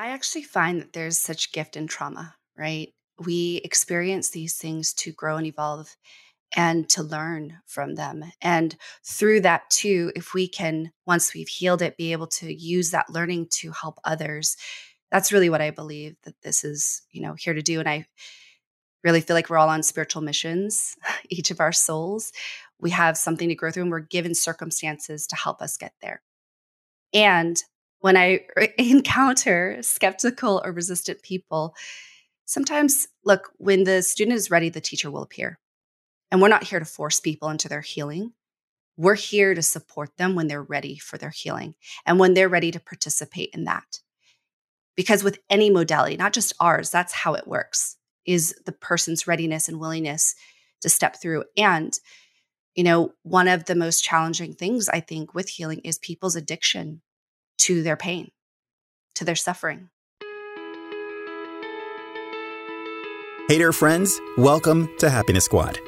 I actually find that there's such gift in trauma, right? We experience these things to grow and evolve and to learn from them. And through that, too, if we can, once we've healed it, be able to use that learning to help others, that's really what I believe that this is, you know, here to do. And I really feel like we're all on spiritual missions, each of our souls. We have something to grow through, and we're given circumstances to help us get there. And when I encounter skeptical or resistant people, sometimes, look, when the student is ready, the teacher will appear. And we're not here to force people into their healing. We're here to support them when they're ready for their healing and when they're ready to participate in that. Because with any modality, not just ours, that's how it works is the person's readiness and willingness to step through. And, you know, one of the most challenging things I think with healing is people's addiction to their pain, to their suffering. Hey there, friends. Welcome to Happiness Squad.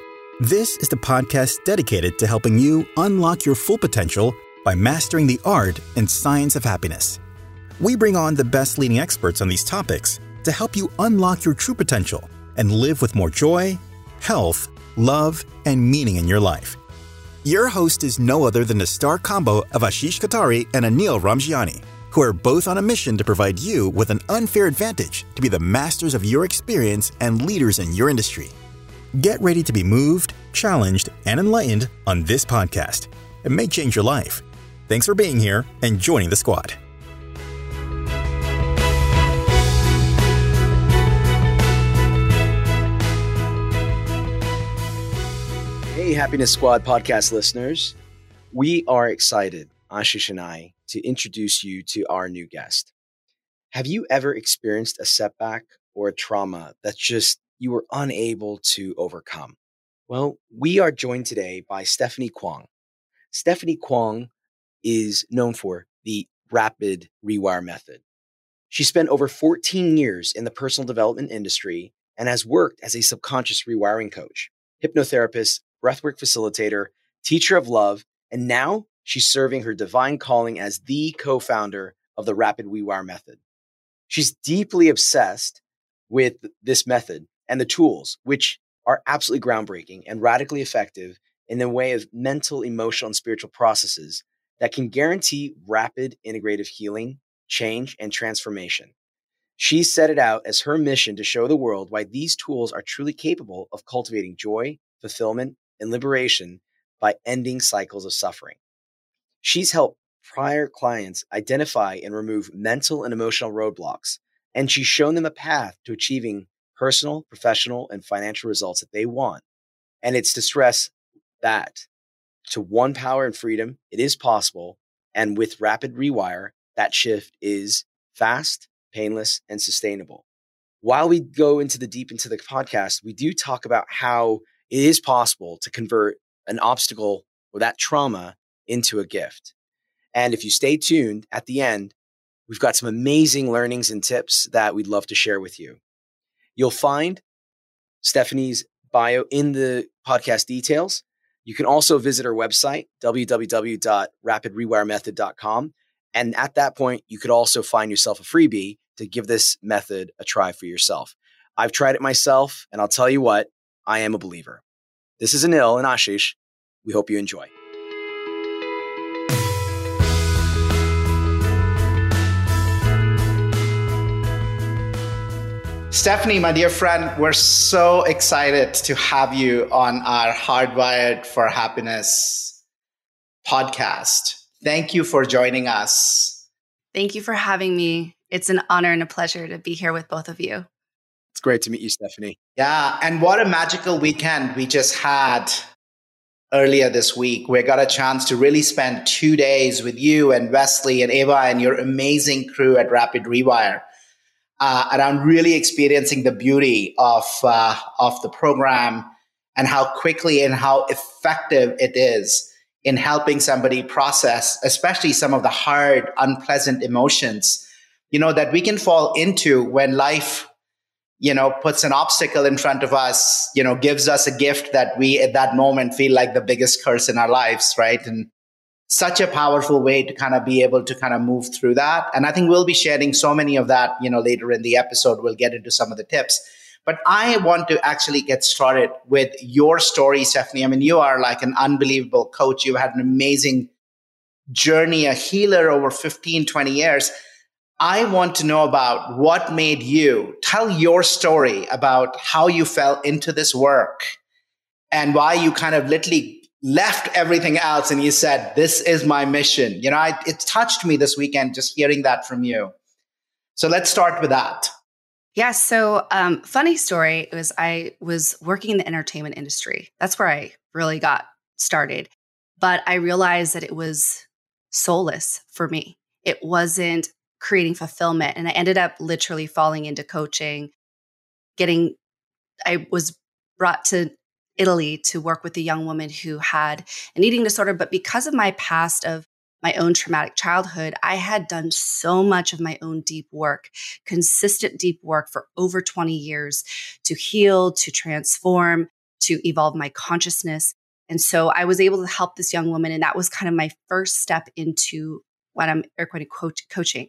This is the podcast dedicated to helping you unlock your full potential by mastering the art and science of happiness. We bring on the best leading experts on these topics to help you unlock your true potential and live with more joy, health, love, and meaning in your life. Your host is no other than the star combo of Ashish Kothari and Anil Ramjiani, who are both on a mission to provide you with an unfair advantage to be the masters of your experience and leaders in your industry. Get ready to be moved, challenged, and enlightened on this podcast. It may change your life. Thanks for being here and joining the squad. Hey, Happiness Squad podcast listeners. We are excited, Ashish and I, to introduce you to our new guest. Have you ever experienced a setback or a trauma that just you were unable to overcome? Well, we are joined today by Stephanie Kwong. Stephanie Kwong is known for the rapid rewire method. She spent over 14 years in the personal development industry and has worked as a subconscious rewiring coach, hypnotherapist, breathwork facilitator, teacher of love, and now she's serving her divine calling as the co founder of the Rapid Rewire Method. She's deeply obsessed with this method and the tools, which are absolutely groundbreaking and radically effective in the way of mental, emotional, and spiritual processes that can guarantee rapid integrative healing, change, and transformation. She set it out as her mission to show the world why these tools are truly capable of cultivating joy, fulfillment, and liberation by ending cycles of suffering. She's helped prior clients identify and remove mental and emotional roadblocks, and she's shown them a path to achieving personal, professional, and financial results that they want. And it's to stress that to one power and freedom, it is possible. And with rapid rewire, that shift is fast, painless, and sustainable. While we go into the deep into the podcast, we do talk about how it is possible to convert an obstacle or that trauma into a gift. And if you stay tuned at the end, we've got some amazing learnings and tips that we'd love to share with you. You'll find Stephanie's bio in the podcast details. You can also visit our website, www.rapidrewiremethod.com. And at that point, you could also find yourself a freebie to give this method a try for yourself. I've tried it myself, and I'll tell you what, I am a believer. This is Anil and Ashish. We hope you enjoy. Stephanie, my dear friend, we're so excited to have you on our Hardwired for Happiness podcast. Thank you for joining us. Thank you for having me. It's an honor and a pleasure to be here with both of you. It's great to meet you, Stephanie. Yeah, and what a magical weekend we just had earlier this week. We got a chance to really spend two days with you and Wesley and Ava and your amazing crew at Rapid Rewire uh, around really experiencing the beauty of uh, of the program and how quickly and how effective it is in helping somebody process, especially some of the hard, unpleasant emotions, you know, that we can fall into when life, you know, puts an obstacle in front of us, you know, gives us a gift that we at that moment feel like the biggest curse in our lives, right? And such a powerful way to kind of be able to kind of move through that. And I think we'll be sharing so many of that, you know, later in the episode. We'll get into some of the tips. But I want to actually get started with your story, Stephanie. I mean, you are like an unbelievable coach. You've had an amazing journey, a healer over 15, 20 years. I want to know about what made you tell your story about how you fell into this work and why you kind of literally left everything else and you said, This is my mission. You know, I, it touched me this weekend just hearing that from you. So let's start with that. Yeah. So, um, funny story was I was working in the entertainment industry. That's where I really got started. But I realized that it was soulless for me. It wasn't creating fulfillment. And I ended up literally falling into coaching, getting, I was brought to Italy to work with a young woman who had an eating disorder. But because of my past of my own traumatic childhood, I had done so much of my own deep work, consistent deep work for over 20 years to heal, to transform, to evolve my consciousness. And so I was able to help this young woman. And that was kind of my first step into what I'm going to coaching.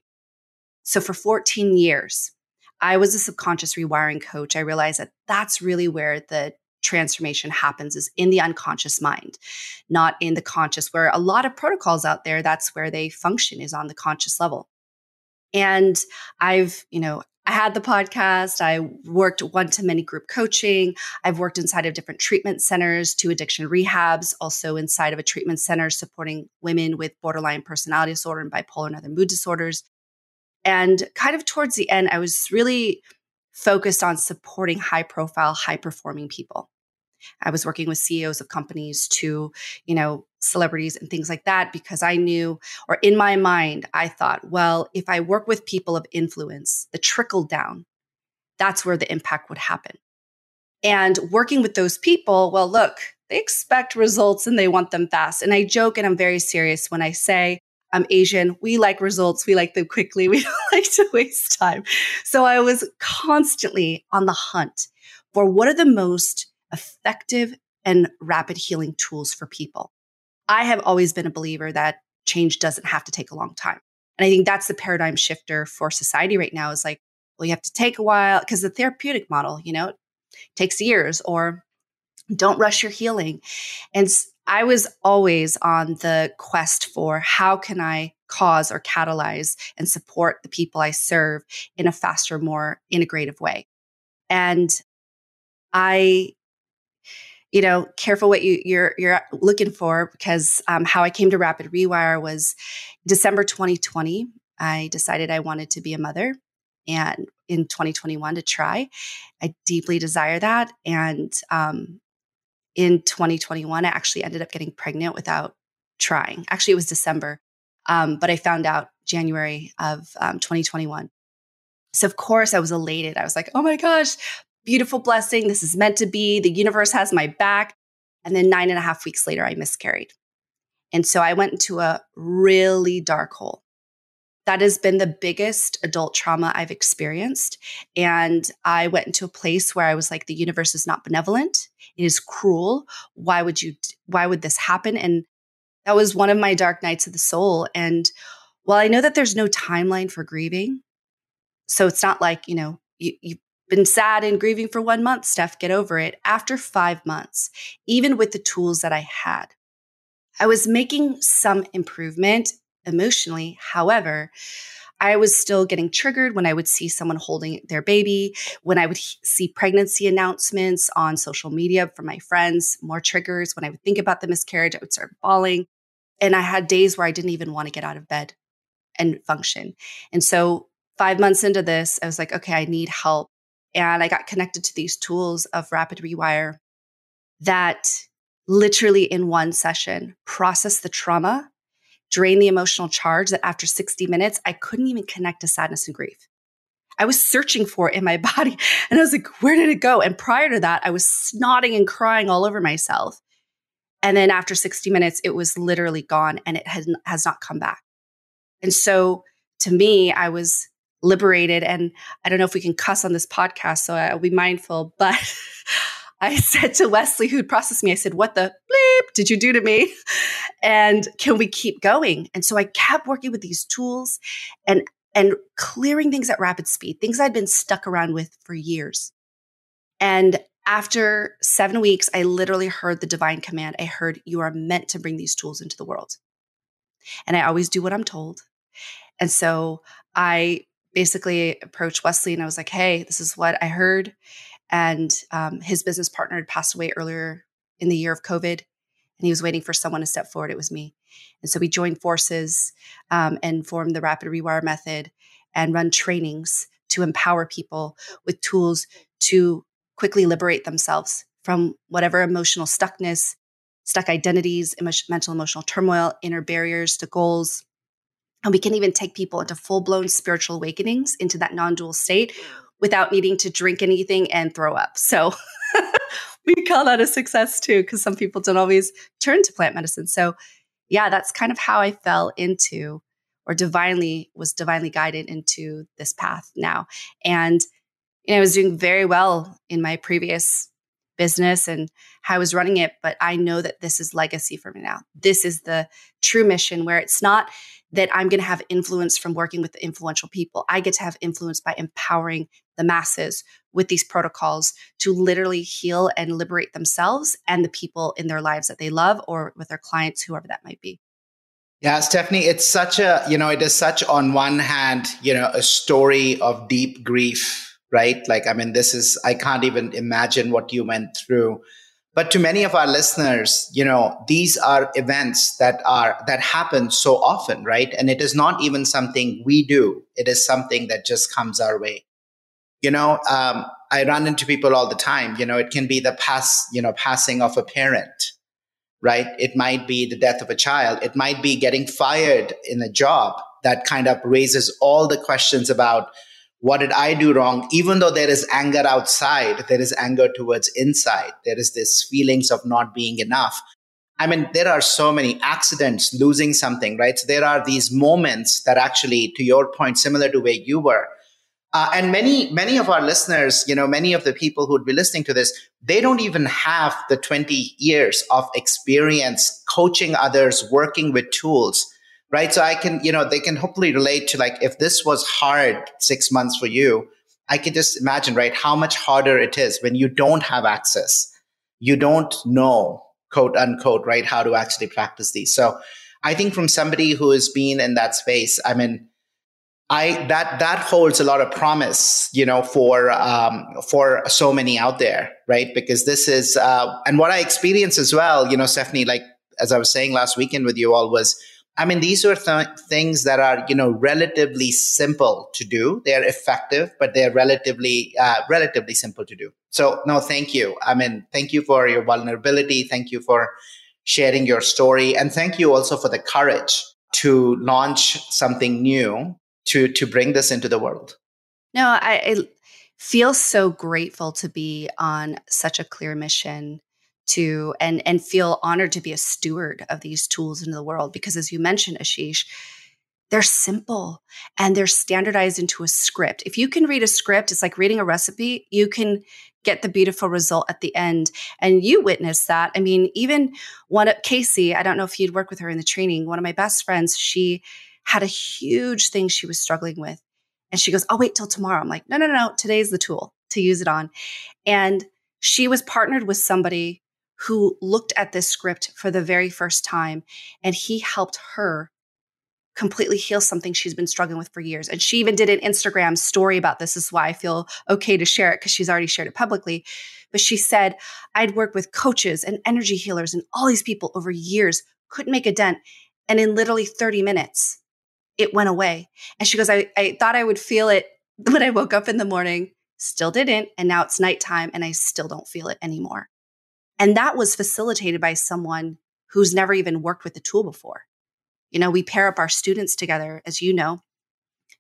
So for 14 years, I was a subconscious rewiring coach. I realized that that's really where the transformation happens is in the unconscious mind, not in the conscious, where a lot of protocols out there, that's where they function is on the conscious level. And I've, you know, I had the podcast. I worked one to many group coaching. I've worked inside of different treatment centers to addiction rehabs, also inside of a treatment center supporting women with borderline personality disorder and bipolar and other mood disorders. And kind of towards the end, I was really focused on supporting high profile, high performing people. I was working with CEOs of companies to, you know, celebrities and things like that because I knew, or in my mind, I thought, well, if I work with people of influence, the trickle down, that's where the impact would happen. And working with those people, well, look, they expect results and they want them fast. And I joke and I'm very serious when I say, I'm Asian. We like results. We like them quickly. We don't like to waste time. So I was constantly on the hunt for what are the most effective and rapid healing tools for people. I have always been a believer that change doesn't have to take a long time. And I think that's the paradigm shifter for society right now is like, well, you have to take a while because the therapeutic model, you know, takes years or don't rush your healing. And I was always on the quest for how can I cause or catalyze and support the people I serve in a faster, more integrative way. And I you know, careful what you, you're you're looking for because um, how I came to Rapid Rewire was December 2020. I decided I wanted to be a mother, and in 2021 to try. I deeply desire that, and um, in 2021, I actually ended up getting pregnant without trying. Actually, it was December, um, but I found out January of um, 2021. So, of course, I was elated. I was like, oh my gosh, beautiful blessing. This is meant to be. The universe has my back. And then nine and a half weeks later, I miscarried. And so I went into a really dark hole. That has been the biggest adult trauma I've experienced. And I went into a place where I was like, the universe is not benevolent. It is cruel. Why would you, why would this happen? And that was one of my dark nights of the soul. And while I know that there's no timeline for grieving, so it's not like, you know, you, you been sad and grieving for one month, Steph, get over it. After five months, even with the tools that I had, I was making some improvement emotionally. However, I was still getting triggered when I would see someone holding their baby, when I would see pregnancy announcements on social media from my friends, more triggers. When I would think about the miscarriage, I would start bawling. And I had days where I didn't even want to get out of bed and function. And so, five months into this, I was like, okay, I need help. And I got connected to these tools of Rapid Rewire that literally in one session process the trauma, drain the emotional charge that after 60 minutes, I couldn't even connect to sadness and grief. I was searching for it in my body and I was like, where did it go? And prior to that, I was snotting and crying all over myself. And then after 60 minutes, it was literally gone and it has, has not come back. And so to me, I was liberated. And I don't know if we can cuss on this podcast, so I'll be mindful, but I said to Wesley, who'd processed me, I said, What the bleep did you do to me? And can we keep going? And so I kept working with these tools and and clearing things at rapid speed, things I'd been stuck around with for years. And after seven weeks, I literally heard the divine command. I heard, You are meant to bring these tools into the world. And I always do what I'm told. And so I basically approached Wesley and I was like, Hey, this is what I heard. And um, his business partner had passed away earlier in the year of COVID, and he was waiting for someone to step forward. It was me. And so we joined forces um, and formed the Rapid Rewire Method and run trainings to empower people with tools to quickly liberate themselves from whatever emotional stuckness, stuck identities, mental emotional turmoil, inner barriers to goals. And we can even take people into full blown spiritual awakenings into that non dual state without needing to drink anything and throw up. So we call that a success too, because some people don't always turn to plant medicine. So, yeah, that's kind of how I fell into or divinely was divinely guided into this path now. And you know, I was doing very well in my previous business and how I was running it, but I know that this is legacy for me now. This is the true mission where it's not that I'm going to have influence from working with influential people. I get to have influence by empowering the masses with these protocols to literally heal and liberate themselves and the people in their lives that they love or with their clients, whoever that might be. Yeah, Stephanie, it's such a, you know, it is such on one hand, you know, a story of deep grief, right? Like, I mean, this is, I can't even imagine what you went through but to many of our listeners you know these are events that are that happen so often right and it is not even something we do it is something that just comes our way you know um, i run into people all the time you know it can be the pass you know passing of a parent right it might be the death of a child it might be getting fired in a job that kind of raises all the questions about what did I do wrong? Even though there is anger outside, there is anger towards inside. There is this feelings of not being enough. I mean, there are so many accidents, losing something, right? So there are these moments that actually, to your point, similar to where you were. Uh, and many, many of our listeners, you know, many of the people who would be listening to this, they don't even have the 20 years of experience coaching others, working with tools right? So I can, you know, they can hopefully relate to like if this was hard six months for you, I can just imagine, right, how much harder it is when you don't have access. You don't know, quote unquote, right, how to actually practice these. So I think from somebody who has been in that space, I mean, I that that holds a lot of promise, you know, for um, for so many out there, right? Because this is uh, and what I experience as well, you know, Stephanie, like as I was saying last weekend with you all was I mean, these are th- things that are, you know, relatively simple to do. They are effective, but they're relatively, uh, relatively simple to do. So, no, thank you. I mean, thank you for your vulnerability. Thank you for sharing your story, and thank you also for the courage to launch something new to to bring this into the world. No, I, I feel so grateful to be on such a clear mission to and and feel honored to be a steward of these tools into the world because as you mentioned ashish they're simple and they're standardized into a script. If you can read a script, it's like reading a recipe, you can get the beautiful result at the end. And you witness that. I mean, even one of Casey, I don't know if you'd work with her in the training, one of my best friends, she had a huge thing she was struggling with. And she goes, I'll wait till tomorrow. I'm like, no, no, no, today's the tool to use it on. And she was partnered with somebody who looked at this script for the very first time and he helped her completely heal something she's been struggling with for years. And she even did an Instagram story about this. this is why I feel okay to share it because she's already shared it publicly. But she said, I'd worked with coaches and energy healers and all these people over years, couldn't make a dent. And in literally 30 minutes, it went away. And she goes, I, I thought I would feel it when I woke up in the morning, still didn't. And now it's nighttime and I still don't feel it anymore. And that was facilitated by someone who's never even worked with the tool before. You know, we pair up our students together, as you know,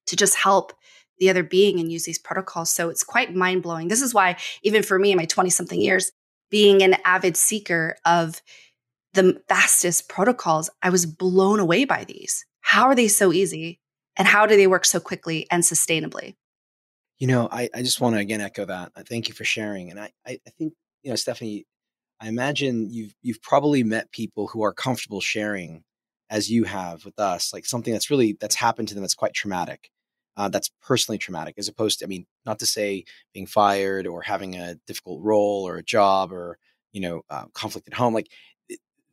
to just help the other being and use these protocols. So it's quite mind blowing. This is why, even for me in my 20 something years, being an avid seeker of the fastest protocols, I was blown away by these. How are they so easy? And how do they work so quickly and sustainably? You know, I, I just want to again echo that. Thank you for sharing. And I, I, I think you know, Stephanie, I imagine you've you've probably met people who are comfortable sharing as you have with us, like something that's really that's happened to them that's quite traumatic. Uh, that's personally traumatic, as opposed to, I mean, not to say being fired or having a difficult role or a job or you know uh, conflict at home. Like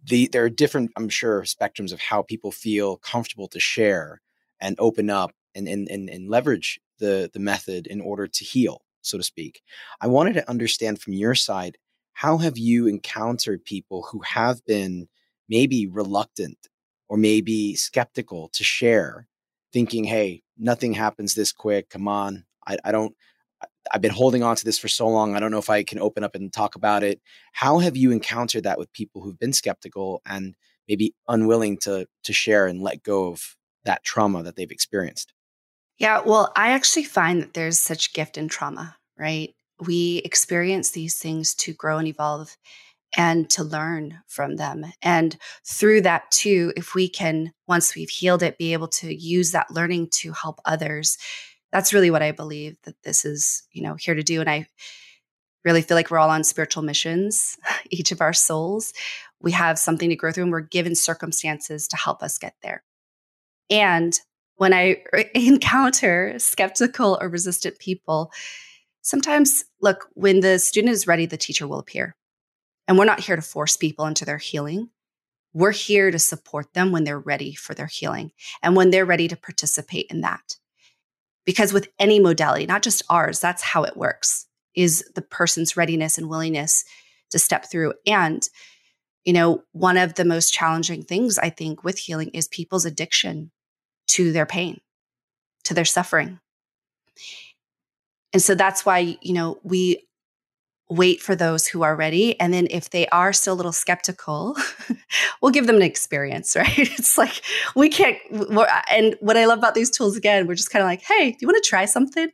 the there are different, I'm sure, spectrums of how people feel comfortable to share and open up and and and, and leverage the the method in order to heal, so to speak. I wanted to understand from your side how have you encountered people who have been maybe reluctant or maybe skeptical to share, thinking, hey, nothing happens this quick. Come on. I, I don't, I've been holding on to this for so long. I don't know if I can open up and talk about it. How have you encountered that with people who've been skeptical and maybe unwilling to to share and let go of that trauma that they've experienced? Yeah, well, I actually find that there's such gift in trauma, right? We experience these things to grow and evolve and to learn from them. And through that, too, if we can, once we've healed it, be able to use that learning to help others, that's really what I believe that this is, you know, here to do. And I really feel like we're all on spiritual missions, each of our souls. We have something to grow through, and we're given circumstances to help us get there. And when I encounter skeptical or resistant people, sometimes, look, when the student is ready, the teacher will appear and we're not here to force people into their healing. We're here to support them when they're ready for their healing and when they're ready to participate in that. Because with any modality, not just ours, that's how it works is the person's readiness and willingness to step through. And, you know, one of the most challenging things I think with healing is people's addiction to their pain, to their suffering. And so that's why, you know, we wait for those who are ready. And then if they are still a little skeptical, we'll give them an experience, right? It's like we can't. And what I love about these tools, again, we're just kind of like, hey, do you want to try something?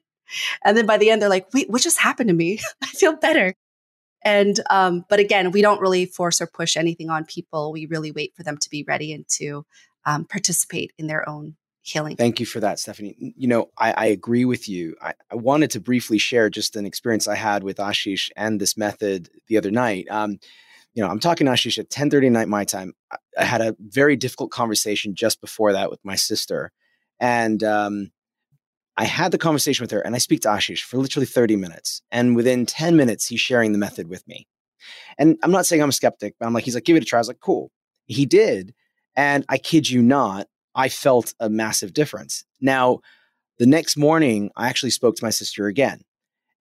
And then by the end, they're like, wait, what just happened to me? I feel better. And, um, but again, we don't really force or push anything on people. We really wait for them to be ready and to um, participate in their own healing. Thank you for that, Stephanie. You know, I, I agree with you. I, I, wanted to briefly share just an experience I had with Ashish and this method the other night. Um, you know, I'm talking to Ashish at 10:30 at night my time. I, I, had a very difficult conversation just before that with my sister, and um, I had the conversation with her, and I speak to Ashish for literally 30 minutes, and within 10 minutes, he's sharing the method with me. And I'm not saying I'm a skeptic, but I'm like, he's like, give it a try. I was like, cool. He did, and I kid you not, I felt a massive difference. Now, the next morning, I actually spoke to my sister again.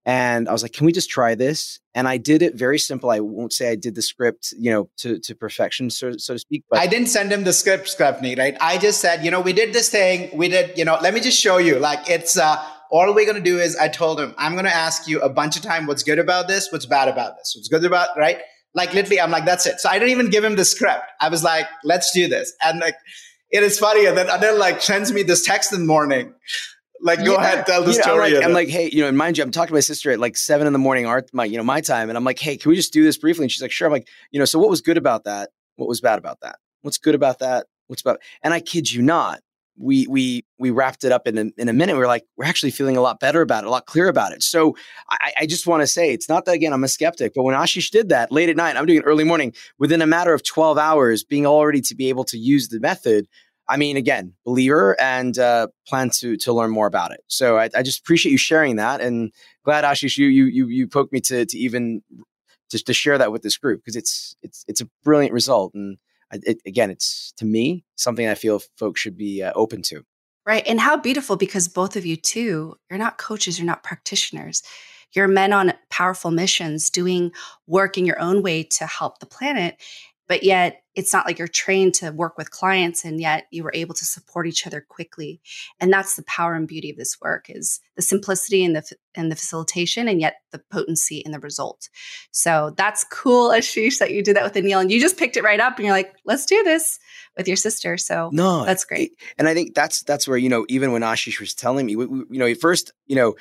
And I was like, can we just try this? And I did it very simple. I won't say I did the script, you know, to, to perfection, so, so to speak. But I didn't send him the script, Stephanie, right? I just said, you know, we did this thing. We did, you know, let me just show you. Like it's uh all we're gonna do is I told him, I'm gonna ask you a bunch of time what's good about this, what's bad about this, what's good about, right? Like literally, I'm like, that's it. So I didn't even give him the script. I was like, let's do this. And like it is funny. And then Anil like sends me this text in the morning. Like, go yeah. ahead, tell the you know, story. I'm like, I'm like, hey, you know, and mind you, I'm talking to my sister at like seven in the morning, our my, you know, my time, and I'm like, hey, can we just do this briefly? And she's like, sure. I'm like, you know, so what was good about that? What was bad about that? What's good about that? What's about? And I kid you not, we we we wrapped it up in a, in a minute. We are like, we're actually feeling a lot better about it, a lot clearer about it. So I, I just want to say, it's not that again, I'm a skeptic, but when Ashish did that late at night, I'm doing it early morning. Within a matter of 12 hours, being already to be able to use the method I mean, again, believer and uh, plan to to learn more about it. So I, I, just appreciate you sharing that, and glad Ashish you you you you poked me to to even to, to share that with this group because it's it's it's a brilliant result, and it, again, it's to me something I feel folks should be uh, open to. Right, and how beautiful because both of you too, you're not coaches, you're not practitioners. You're men on powerful missions doing work in your own way to help the planet. But yet, it's not like you're trained to work with clients and yet you were able to support each other quickly and that's the power and beauty of this work is the simplicity and the and the facilitation and yet the potency in the result. So that's cool ashish that you did that with Anil and you just picked it right up and you're like let's do this with your sister. So no that's great. and i think that's that's where you know even when ashish was telling me we, we, you know at first you know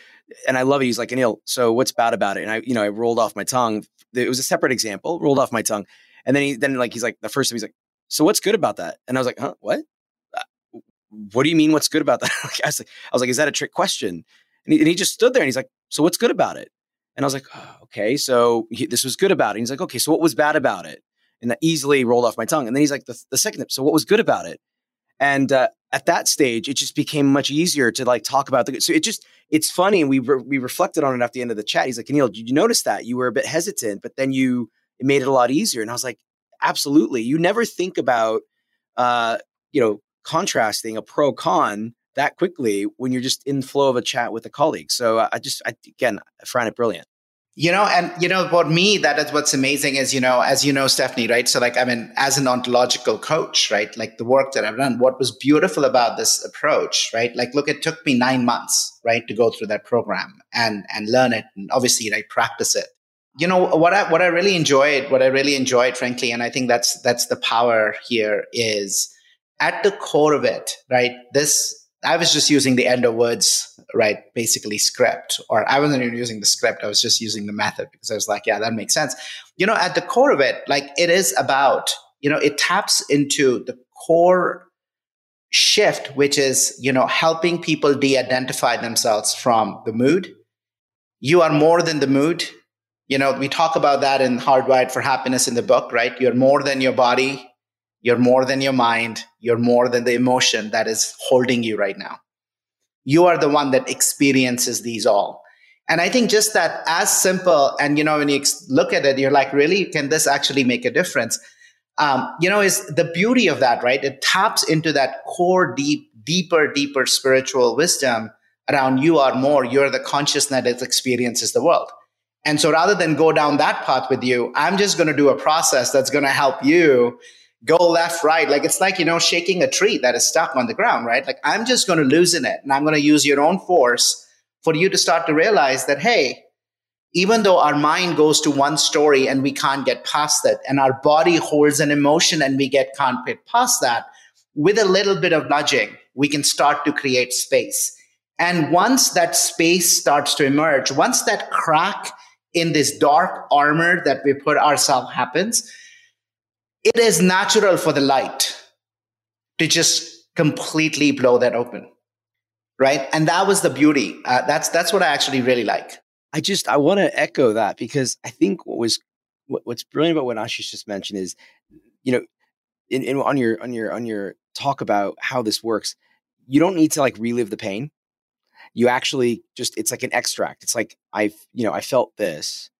and i love it he's like anil so what's bad about it? And i you know i rolled off my tongue it was a separate example rolled off my tongue and then he then like he's like the first time he's like, so what's good about that? And I was like, huh, what? Uh, what do you mean? What's good about that? I was like, I was like, is that a trick question? And he, and he just stood there and he's like, so what's good about it? And I was like, oh, okay, so he, this was good about it. he's like, okay, so what was bad about it? And that easily rolled off my tongue. And then he's like, the, the second, so what was good about it? And uh, at that stage, it just became much easier to like talk about the. So it just it's funny, and we re- we reflected on it at the end of the chat. He's like, Neil, did you notice that you were a bit hesitant, but then you it made it a lot easier. And I was like, absolutely. You never think about, uh, you know, contrasting a pro con that quickly when you're just in flow of a chat with a colleague. So I just, I, again, I find it brilliant. You know, and you know, for me, that is what's amazing is, you know, as you know, Stephanie, right? So, like, I mean, as an ontological coach, right? Like the work that I've done, what was beautiful about this approach, right? Like, look, it took me nine months, right, to go through that program and and learn it, and obviously, like, practice it. You know, what I what I really enjoyed, what I really enjoyed, frankly, and I think that's that's the power here is at the core of it, right? This I was just using the end of words, right? Basically script, or I wasn't even using the script. I was just using the method because I was like, yeah, that makes sense. You know, at the core of it, like it is about, you know, it taps into the core shift, which is, you know, helping people de-identify themselves from the mood. You are more than the mood. You know, we talk about that in Hardwired for Happiness in the book, right? You're more than your body. You're more than your mind. You're more than the emotion that is holding you right now. You are the one that experiences these all. And I think just that as simple, and you know, when you look at it, you're like, really, can this actually make a difference? Um, you know, is the beauty of that, right? It taps into that core, deep, deeper, deeper spiritual wisdom around you are more. You're the consciousness that experiences the world. And so rather than go down that path with you, I'm just going to do a process that's going to help you go left, right. Like it's like, you know, shaking a tree that is stuck on the ground, right? Like I'm just going to loosen it and I'm going to use your own force for you to start to realize that, hey, even though our mind goes to one story and we can't get past it, and our body holds an emotion and we get can't get past that, with a little bit of nudging, we can start to create space. And once that space starts to emerge, once that crack in this dark armor that we put ourselves happens, it is natural for the light to just completely blow that open right? And that was the beauty. Uh, that's that's what i actually really like. I just i want to echo that because i think what was what, what's brilliant about what ashish just mentioned is you know in, in on your on your on your talk about how this works you don't need to like relive the pain you actually just it's like an extract. It's like i you know i felt this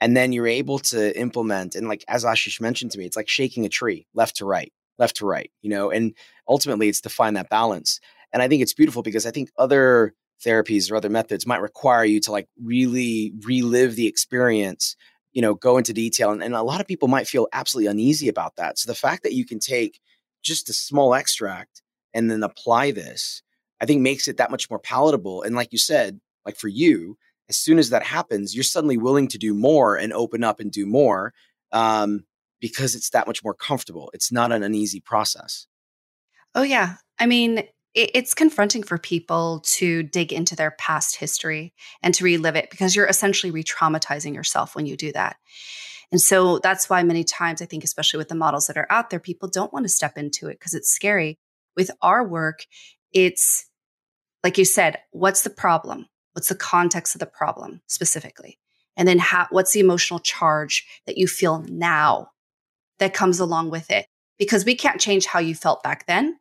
and then you're able to implement and like as ashish mentioned to me it's like shaking a tree left to right left to right you know and ultimately it's to find that balance. And i think it's beautiful because i think other therapies or other methods might require you to like really relive the experience you know go into detail and, and a lot of people might feel absolutely uneasy about that. So the fact that you can take just a small extract and then apply this i think makes it that much more palatable and like you said like for you as soon as that happens, you're suddenly willing to do more and open up and do more um, because it's that much more comfortable. It's not an uneasy process. Oh, yeah. I mean, it's confronting for people to dig into their past history and to relive it because you're essentially re traumatizing yourself when you do that. And so that's why many times I think, especially with the models that are out there, people don't want to step into it because it's scary. With our work, it's like you said, what's the problem? What's the context of the problem specifically? And then how, what's the emotional charge that you feel now that comes along with it? Because we can't change how you felt back then,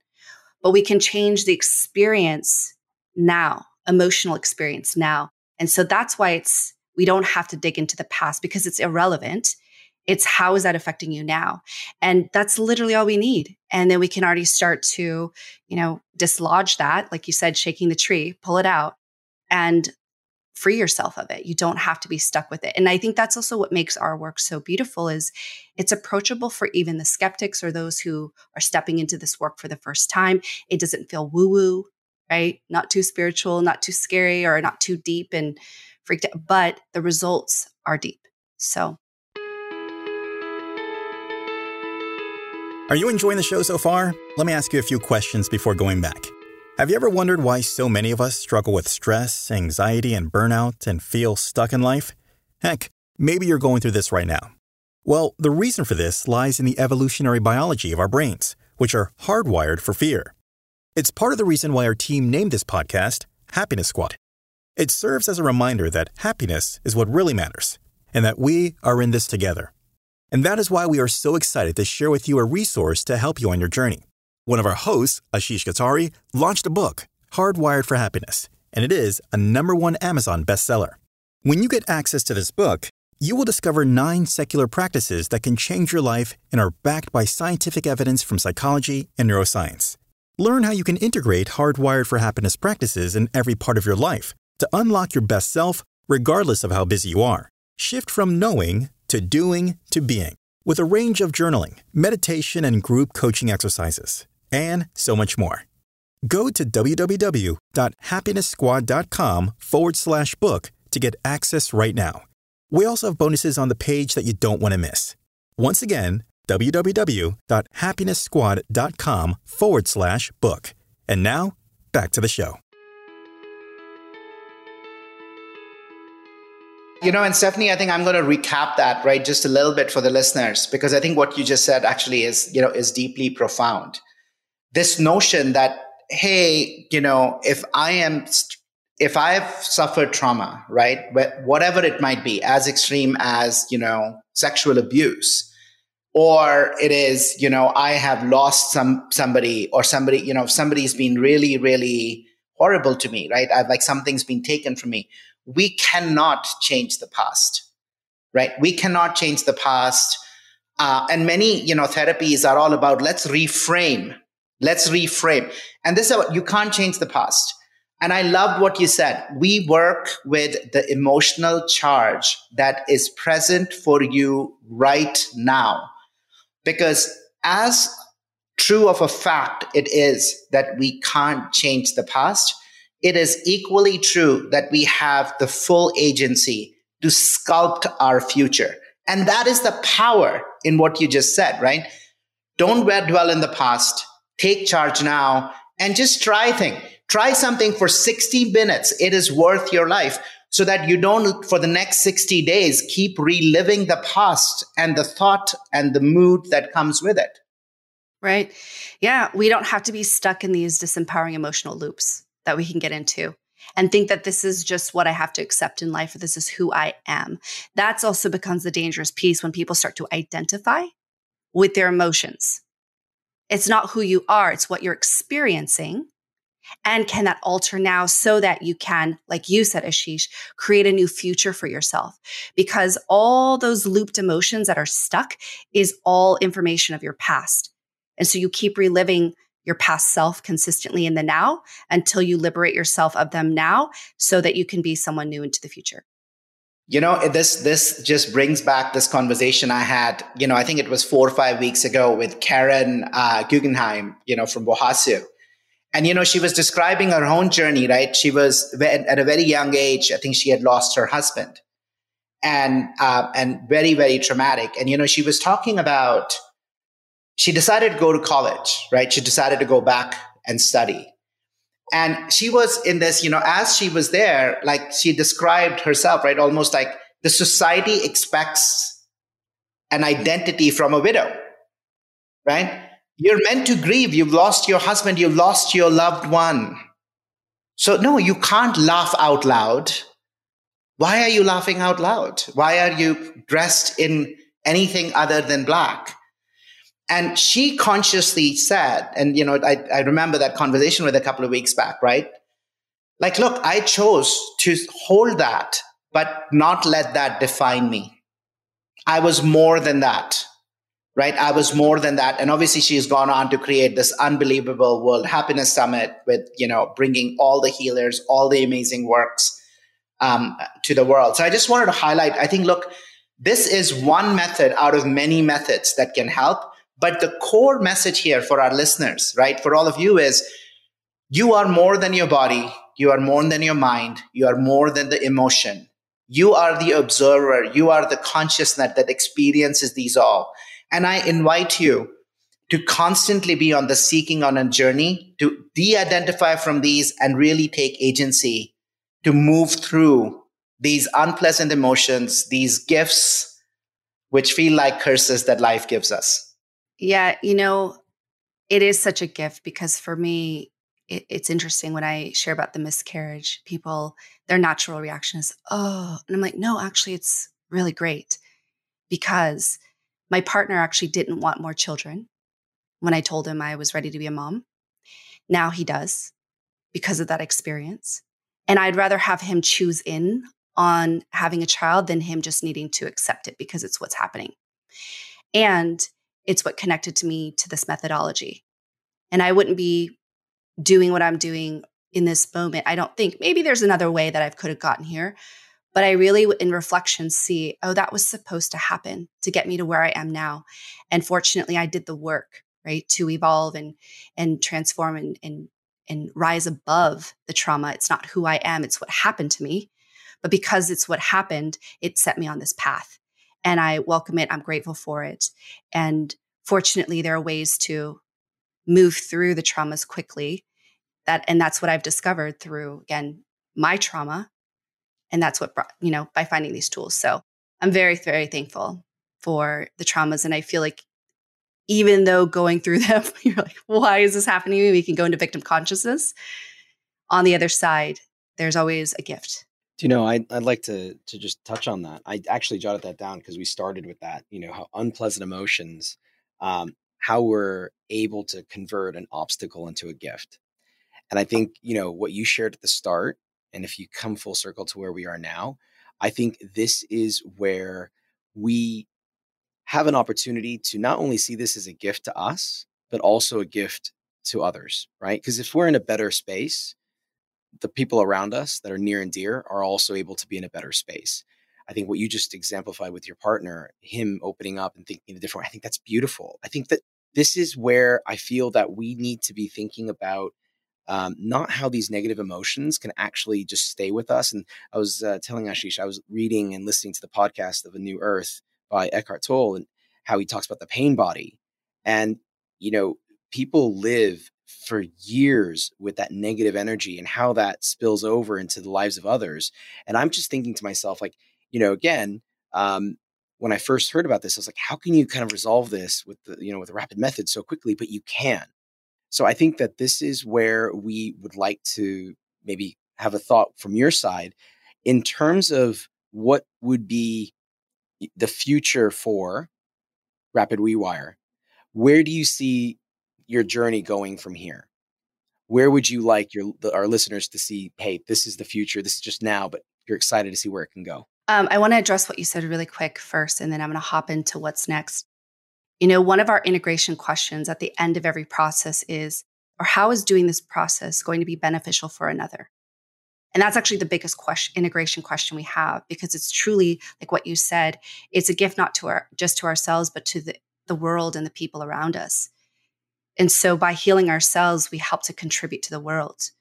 but we can change the experience now, emotional experience now. And so that's why it's, we don't have to dig into the past because it's irrelevant. It's how is that affecting you now? And that's literally all we need. And then we can already start to, you know, dislodge that, like you said, shaking the tree, pull it out, and free yourself of it. You don't have to be stuck with it. And I think that's also what makes our work so beautiful is it's approachable for even the skeptics or those who are stepping into this work for the first time. It doesn't feel woo-woo, right? Not too spiritual, not too scary or not too deep and freaked out, but the results are deep. So Are you enjoying the show so far? Let me ask you a few questions before going back. Have you ever wondered why so many of us struggle with stress, anxiety, and burnout and feel stuck in life? Heck, maybe you're going through this right now. Well, the reason for this lies in the evolutionary biology of our brains, which are hardwired for fear. It's part of the reason why our team named this podcast Happiness Squad. It serves as a reminder that happiness is what really matters and that we are in this together. And that is why we are so excited to share with you a resource to help you on your journey. One of our hosts, Ashish Kothari, launched a book, Hardwired for Happiness, and it is a number one Amazon bestseller. When you get access to this book, you will discover nine secular practices that can change your life and are backed by scientific evidence from psychology and neuroscience. Learn how you can integrate Hardwired for Happiness practices in every part of your life to unlock your best self, regardless of how busy you are. Shift from knowing to doing to being with a range of journaling, meditation, and group coaching exercises, and so much more. Go to www.happiness.squad.com forward slash book to get access right now. We also have bonuses on the page that you don't want to miss. Once again, www.happiness.squad.com forward slash book. And now, back to the show. You know, and Stephanie, I think I'm going to recap that, right, just a little bit for the listeners, because I think what you just said actually is, you know, is deeply profound. This notion that, hey, you know, if I am, if I've suffered trauma, right, whatever it might be, as extreme as, you know, sexual abuse, or it is, you know, I have lost some, somebody or somebody, you know, somebody's been really, really horrible to me, right? I've like something's been taken from me we cannot change the past, right? We cannot change the past. Uh, and many, you know, therapies are all about let's reframe, let's reframe. And this is what you can't change the past. And I love what you said. We work with the emotional charge that is present for you right now. Because as true of a fact it is that we can't change the past, it is equally true that we have the full agency to sculpt our future. And that is the power in what you just said, right? Don't dwell in the past. Take charge now and just try things. Try something for 60 minutes. It is worth your life so that you don't, for the next 60 days, keep reliving the past and the thought and the mood that comes with it. Right. Yeah. We don't have to be stuck in these disempowering emotional loops that we can get into and think that this is just what I have to accept in life or this is who I am. That's also becomes the dangerous piece when people start to identify with their emotions. It's not who you are, it's what you're experiencing. And can that alter now so that you can, like you said, Ashish, create a new future for yourself? Because all those looped emotions that are stuck is all information of your past. And so you keep reliving your past self consistently in the now until you liberate yourself of them now so that you can be someone new into the future. You know this this just brings back this conversation i had you know i think it was four or five weeks ago with karen uh, guggenheim you know from WOHASU and you know she was describing her own journey right? She was at a very young age i think she had lost her husband. And uh, and very very traumatic. And you know she was talking about she decided to go to college, right? She decided to go back and study. And she was in this, you know, as she was there, like she described herself, right? Almost like the society expects an identity from a widow, right? You're meant to grieve. You've lost your husband. You've lost your loved one. So, no, you can't laugh out loud. Why are you laughing out loud? Why are you dressed in anything other than black? And she consciously said, and you know, I, I remember that conversation with a couple of weeks back, right? Like, look, I chose to hold that, but not let that define me. I was more than that, right? I was more than that. And obviously she's gone on to create this unbelievable World Happiness Summit with, you know, bringing all the healers, all the amazing works um, to the world. So I just wanted to highlight, I think, look, this is one method out of many methods that can help. But the core message here for our listeners, right, for all of you is you are more than your body, you are more than your mind, you are more than the emotion. You are the observer, you are the consciousness that experiences these all. And I invite you to constantly be on the seeking on a journey to de identify from these and really take agency to move through these unpleasant emotions, these gifts, which feel like curses that life gives us. Yeah, you know, it is such a gift because for me, it, it's interesting when I share about the miscarriage, people, their natural reaction is, oh, and I'm like, no, actually, it's really great because my partner actually didn't want more children when I told him I was ready to be a mom. Now he does because of that experience. And I'd rather have him choose in on having a child than him just needing to accept it because it's what's happening. And it's what connected to me to this methodology. And I wouldn't be doing what I'm doing in this moment. I don't think maybe there's another way that I could have gotten here, but I really, in reflection, see, oh, that was supposed to happen to get me to where I am now. And fortunately, I did the work, right, to evolve and and transform and and and rise above the trauma. It's not who I am; it's what happened to me. But because it's what happened, it set me on this path, and I welcome it. I'm grateful for it, and fortunately, there are ways to move through the traumas quickly that and that's what i've discovered through again my trauma and that's what brought you know by finding these tools. So i'm very very thankful for the traumas and i feel like even though going through them you're like why is this happening we can go into victim consciousness. On the other side there's always a gift you know I'd, I'd like to to just touch on that i actually jotted that down because we started with that you know how unpleasant emotions um, how we're able to convert an obstacle into a gift and I think, you know, what you shared at the start, and if you come full circle to where we are now, I think this is where we have an opportunity to not only see this as a gift to us, but also a gift to others, right? Because if we're in a better space, the people around us that are near and dear are also able to be in a better space. I think what you just exemplified with your partner, him opening up and thinking a different, I think that's beautiful. I think that this is where I feel that we need to be thinking about um, not how these negative emotions can actually just stay with us. And I was uh, telling Ashish, I was reading and listening to the podcast of A New Earth by Eckhart Tolle and how he talks about the pain body. And, you know, people live for years with that negative energy and how that spills over into the lives of others. And I'm just thinking to myself, like, you know, again, um, when I first heard about this, I was like, how can you kind of resolve this with the, you know, with a rapid method so quickly? But you can. So I think that this is where we would like to maybe have a thought from your side in terms of what would be the future for Rapid Rewire. Where do you see your journey going from here? Where would you like your our listeners to see? Hey, this is the future. This is just now, but you're excited to see where it can go. Um, I want to address what you said really quick first, and then I'm going to hop into what's next. You know, one of our integration questions at the end of every process is, or how is doing this process going to be beneficial for another? And that's actually the biggest question, integration question we have, because it's truly like what you said, it's a gift not to our just to ourselves, but to the, the world and the people around us. And so by healing ourselves, we help to contribute to the world.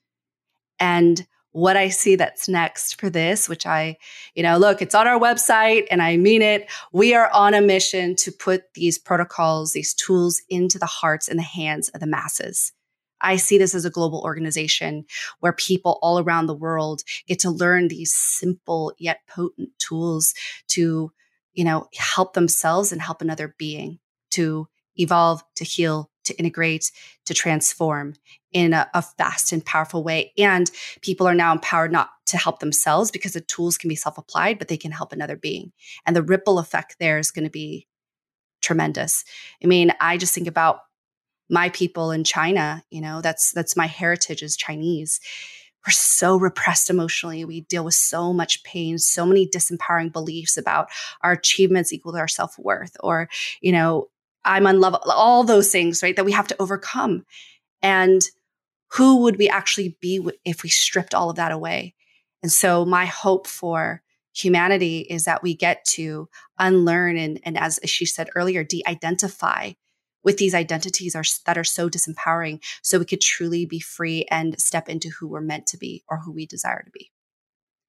And what I see that's next for this, which I, you know, look, it's on our website and I mean it. We are on a mission to put these protocols, these tools into the hearts and the hands of the masses. I see this as a global organization where people all around the world get to learn these simple yet potent tools to, you know, help themselves and help another being to evolve, to heal, to integrate, to transform in a, a, fast and powerful way. And people are now empowered not to help themselves because the tools can be self applied, but they can help another being. And the ripple effect there is going to be tremendous. I mean, I just think about my people in China, you know, that's that's my heritage as Chinese. We're so repressed emotionally. We deal with so much pain, so many disempowering beliefs about our achievements equal to our self worth, or, you know, I'm unlovable, all those things, right, that we have to overcome. And who would we actually be if we stripped all of that away? And so, my hope for humanity is that we get to unlearn and, and as she said earlier, de identify with these identities are, that are so disempowering so we could truly be free and step into who we're meant to be or who we desire to be.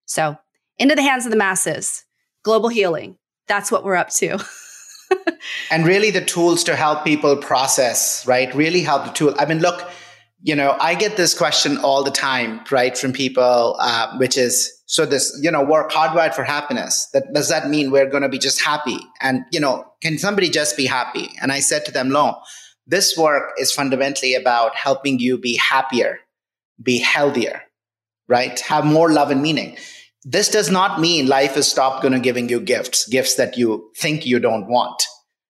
So, into the hands of the masses, global healing. That's what we're up to. and really the tools to help people process, right? Really help the tool. I mean, look, you know, I get this question all the time, right, from people, uh, which is, so this, you know, work hardwired for happiness. That does that mean we're going to be just happy? And you know, can somebody just be happy? And I said to them, no, this work is fundamentally about helping you be happier. be healthier, right? Have more love and meaning. This does not mean life is stopped going to giving you gifts, gifts that you think you don't want.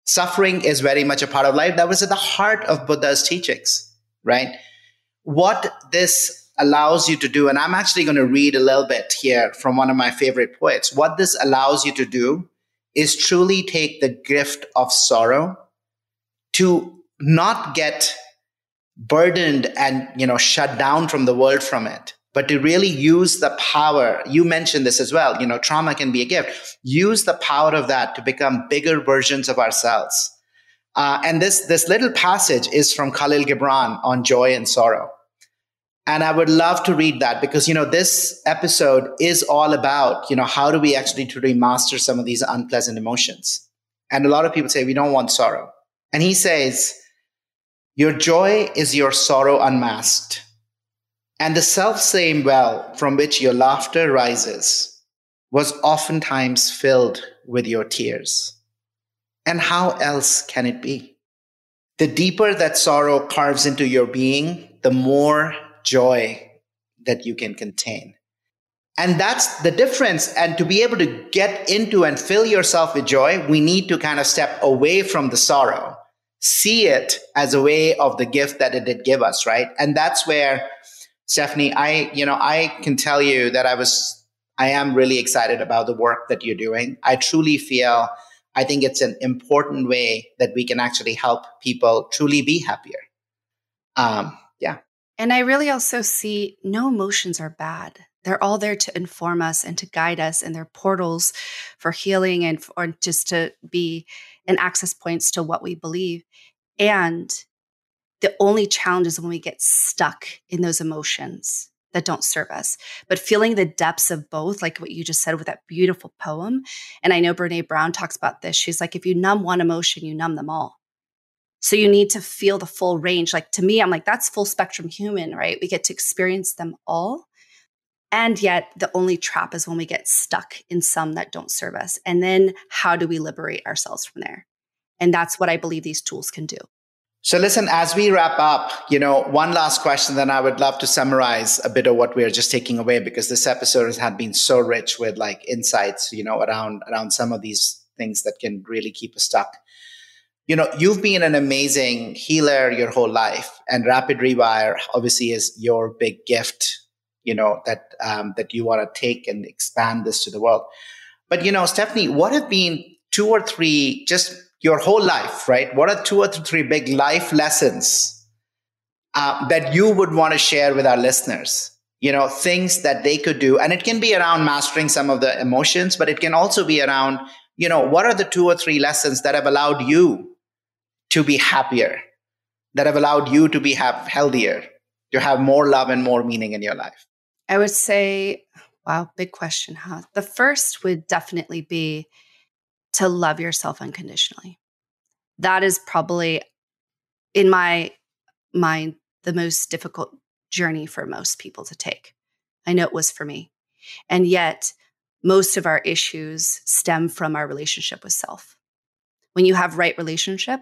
Suffering is very much a part of life. That was at the heart of Buddha's teachings, right? What this allows you to do, and I'm actually going to read a little bit here from one of my favorite poets. What this allows you to do is truly take the gift of sorrow to not get burdened and you know shut down from the world from it but to really use the power you mentioned this as well you know trauma can be a gift. Use the power of that to become bigger versions of ourselves. Uh, and this this little passage is from Kahlil Gibran on joy and sorrow. And i would love to read that because you know this episode is all about you know how do we actually truly master some of these unpleasant emotions? And a lot of people say we don't want sorrow. And he says your joy is your sorrow unmasked, and the self same well from which your laughter rises was oftentimes filled with your tears. And how else can it be? The deeper that sorrow carves into your being, the more joy that you can contain. And that's the difference. And to be able to get into and fill yourself with joy, we need to kind of step away from the sorrow see it as a way of the gift that it did give us, right? And that's where, Stephanie, I, you know, I can tell you that I was, I am really excited about the work that you're doing. I truly feel, I think it's an important way that we can actually help people truly be happier. Um, yeah. And I really also see no emotions are bad. They're all there to inform us and to guide us, and they're portals for healing and for just to be and access points to what we believe. And the only challenge is when we get stuck in those emotions that don't serve us. But feeling the depths of both, like what you just said with that beautiful poem. And I know Brene Brown talks about this. She's like, if you numb one emotion, you numb them all. So you need to feel the full range. Like to me, I'm like, that's full spectrum human, right? We get to experience them all. And yet, the only trap is when we get stuck in some that don't serve us. And then, how do we liberate ourselves from there? And that's what I believe these tools can do. So, listen, as we wrap up, you know, one last question, then I would love to summarize a bit of what we're just taking away because this episode has had been so rich with like insights, you know, around around some of these things that can really keep us stuck. You know, you've been an amazing healer your whole life, and Rapid Rewire obviously is your big gift you know that um, that you want to take and expand this to the world but you know stephanie what have been two or three just your whole life right? What are two or three big life lessons uh, that you would want to share with our listeners? You know things that they could do and it can be around mastering some of the emotions but it can also be around you know what are the two or three lessons that have allowed you to be happier that have allowed you to be have healthier to have more love and more meaning in your life? I would say, wow, big question, huh? The first would definitely be to love yourself unconditionally. That is probably, in my mind, the most difficult journey for most people to take. I know it was for me. And yet, most of our issues stem from our relationship with self. When you have right relationship,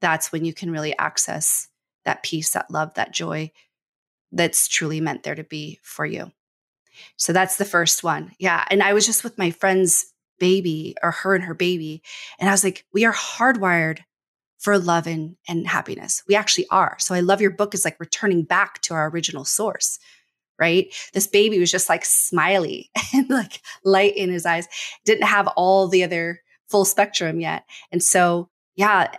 that's when you can really access that peace, that love, that joy, that's truly meant there to be for you. So that's the first one. Yeah. And I was just with my friend's baby or her and her baby. And I was like, we are hardwired for love and, and happiness. We actually are. So I love your book is like returning back to our original source, right? This baby was just like smiley and like light in his eyes, didn't have all the other full spectrum yet. And so, yeah,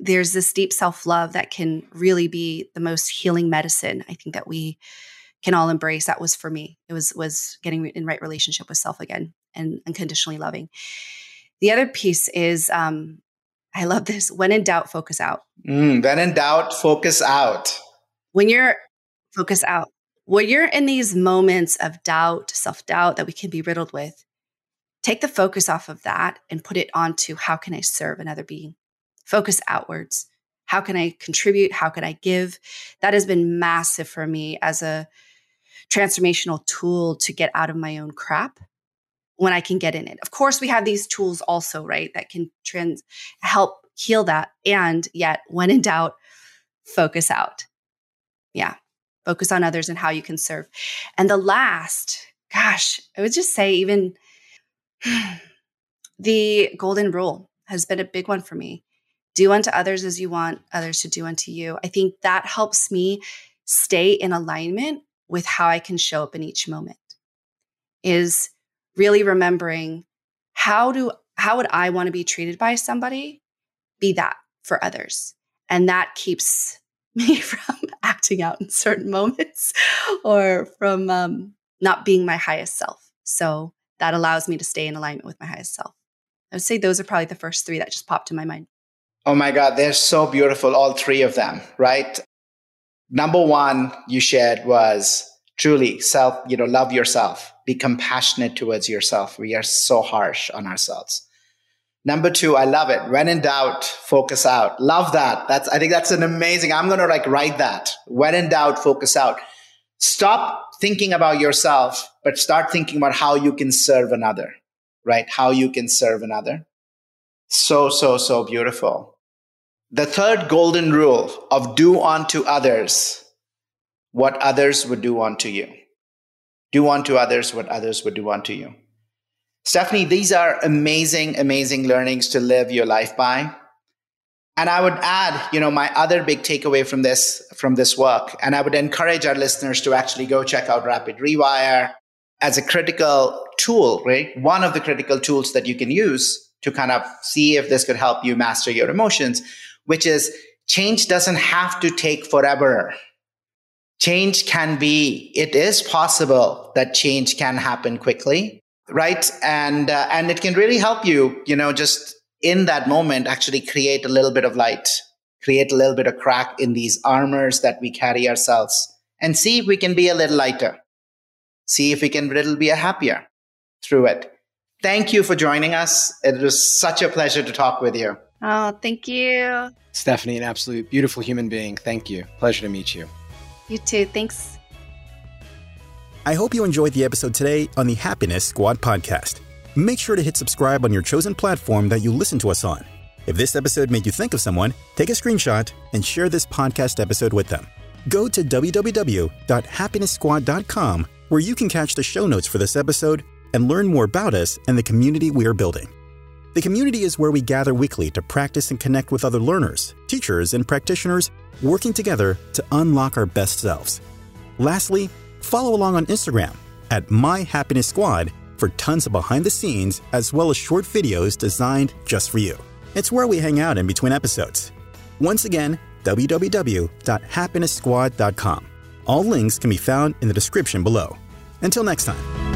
there's this deep self love that can really be the most healing medicine. I think that we can all embrace. That was for me. It was was getting in right relationship with self again and unconditionally loving. The other piece is um, I love this. When in doubt, focus out. Mm, when in doubt, focus out. When you're focus out. When you're in these moments of doubt, self doubt that we can be riddled with, take the focus off of that and put it onto how can I serve another being? focus outwards. How can I contribute? How can I give? That has been massive for me as a transformational tool to get out of my own crap when I can get in it. Of course, we have these tools also, right, that can trans- help heal that. And yet, when in doubt, focus out. Yeah, Focus on others and how you can serve. And the last, gosh, I would just say, even the golden rule has been a big one for me. Do unto others as you want others to do unto you. I think that helps me stay in alignment with how I can show up in each moment. Is really remembering how do how would I want to be treated by somebody? Be that for others. And that keeps me from acting out in certain moments or from um, not being my highest self. So that allows me to stay in alignment with my highest self. I would say those are probably the first three that just popped in my mind. Oh my God, they're so beautiful, all three of them, right? Number one you shared was truly self, you know, love yourself, be compassionate towards yourself. We are so harsh on ourselves. Number two, I love it. When in doubt, focus out. Love that. That's, I think that's an amazing, I'm going to like write that. When in doubt, focus out. Stop thinking about yourself, but start thinking about how you can serve another, right? How you can serve another. So, so, so beautiful. The third golden rule of do unto others what others would do unto you. Do unto others what others would do unto you. Stephanie, these are amazing, amazing learnings to live your life by. And I would add, you know, my other big takeaway from this, from this work, and I would encourage our listeners to actually go check out Rapid Rewire as a critical tool, right? One of the critical tools that you can use to kind of see if this could help you master your emotions, which is change doesn't have to take forever. Change can be, it is possible that change can happen quickly right? And uh, and it can really help you you know just in that moment actually create a little bit of light create a little bit of crack in these armors that we carry ourselves and see if we can be a little lighter. See if we can little be a happier through it. Thank you for joining us. It was such a pleasure to talk with you oh thank you stephanie an absolute beautiful human being thank you pleasure to meet you you too thanks I hope you enjoyed the episode today on the Happiness Squad podcast. Make sure to hit subscribe on your chosen platform that you listen to us on. If this episode made you think of someone, take a screenshot and share this podcast episode with them. Go to www.happinesssquad.com where you can catch the show notes for this episode and learn more about us and the community we are building. The community is where we gather weekly to practice and connect with other learners, teachers, and practitioners working together to unlock our best selves. Lastly, Follow along on Instagram at My Happiness Squad for tons of behind the scenes as well as short videos designed just for you. It's where we hang out in between episodes. Once again, www.happinesssquad.com. All links can be found in the description below. Until next time.